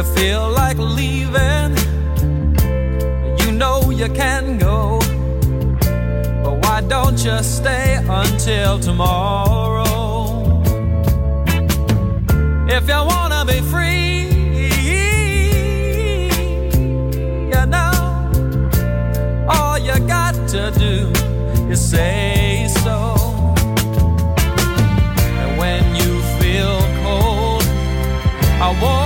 You feel like leaving, you know you can go. But why don't you stay until tomorrow? If you wanna be free, you know, all you got to do is say so. And when you feel cold, I warm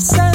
Sarah,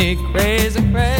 me crazy, crazy.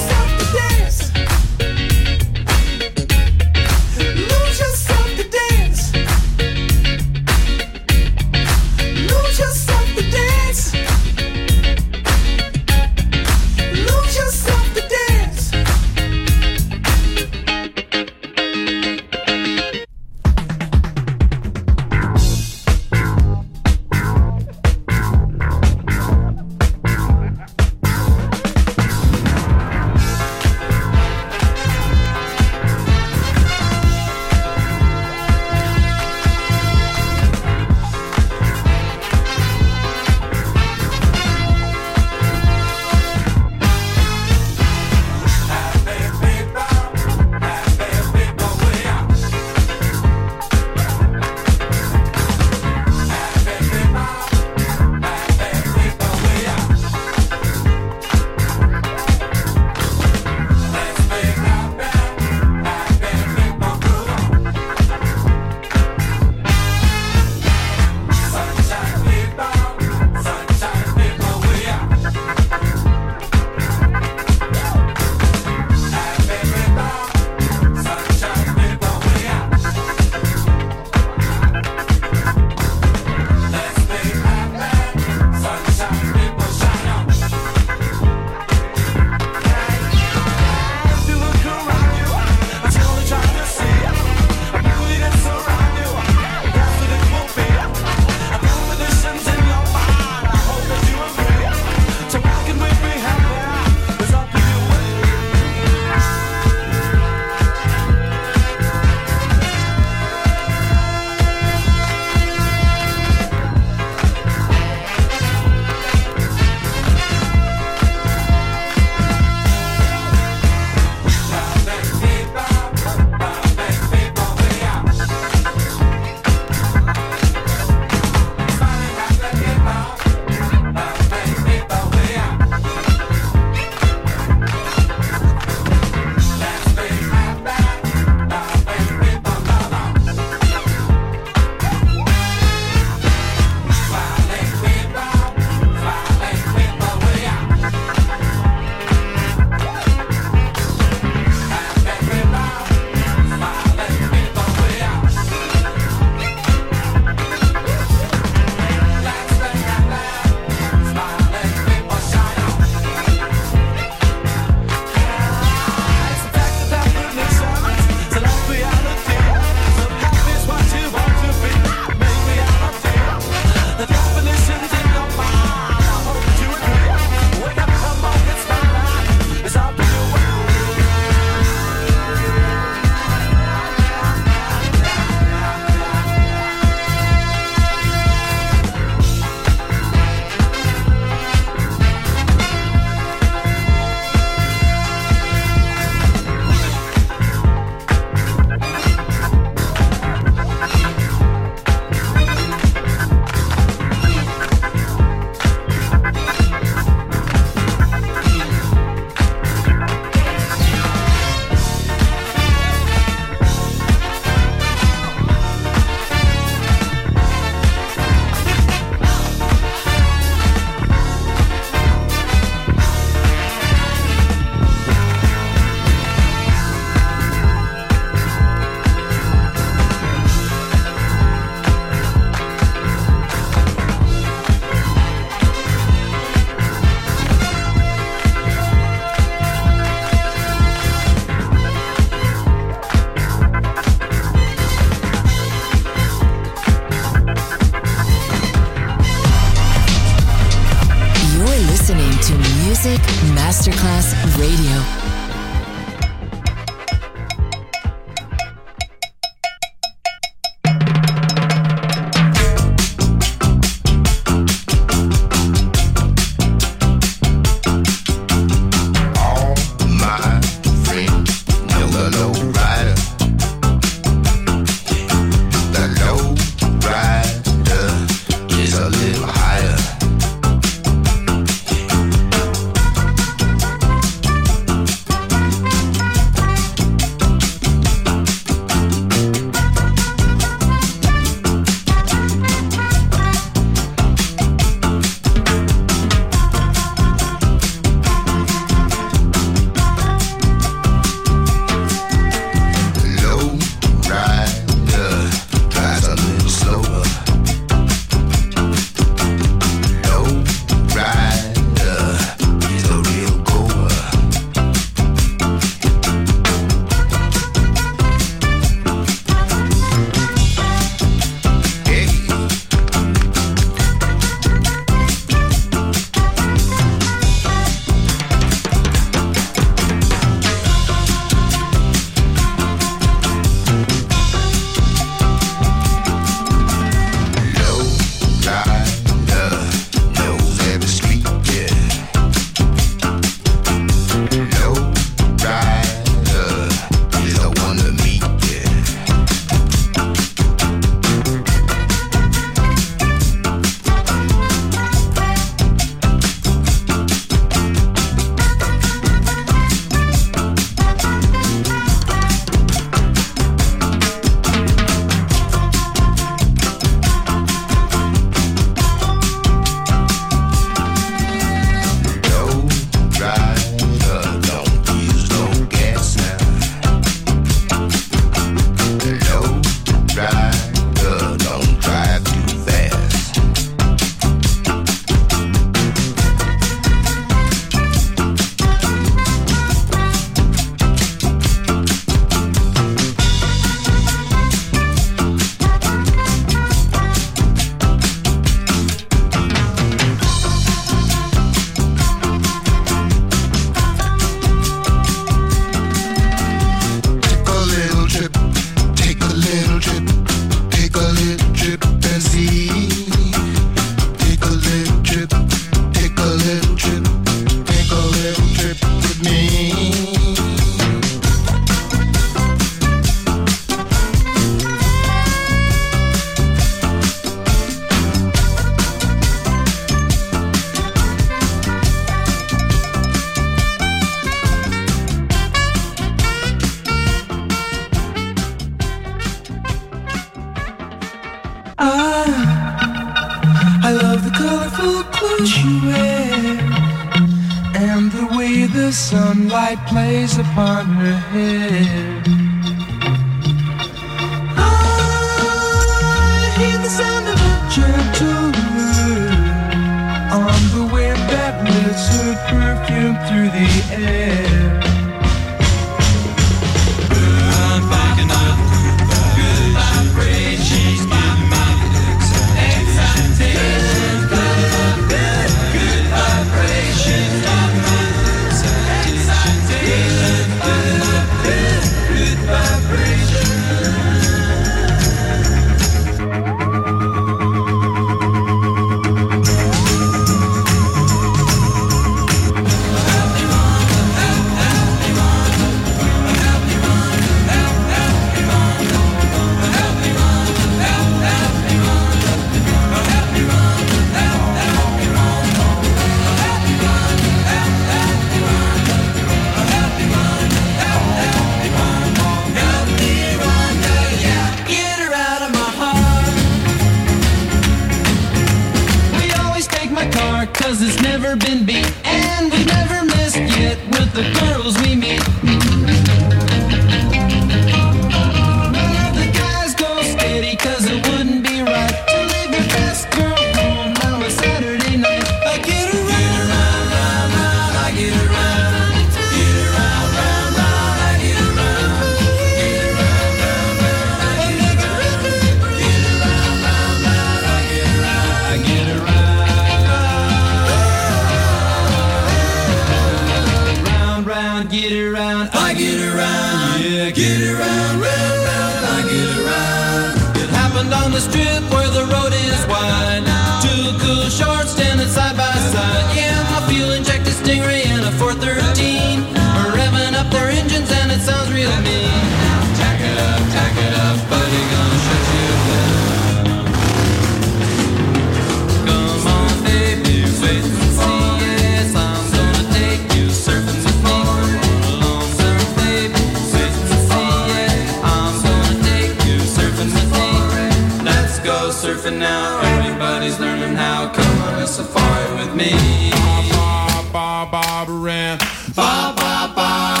Barbara and. Ba, ba, ba.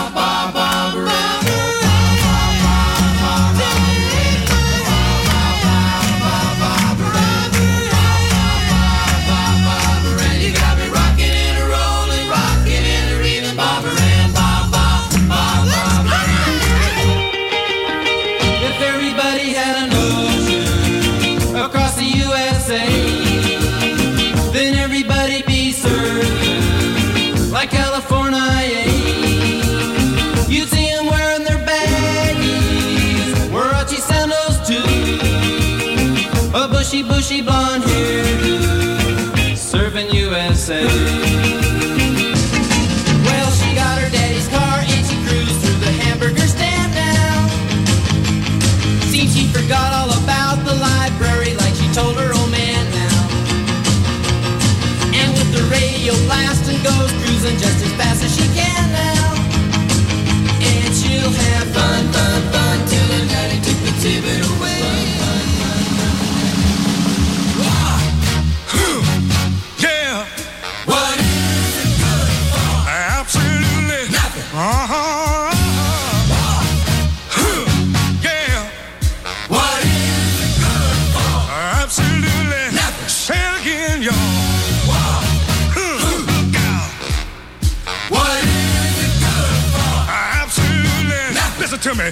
and justice. to me.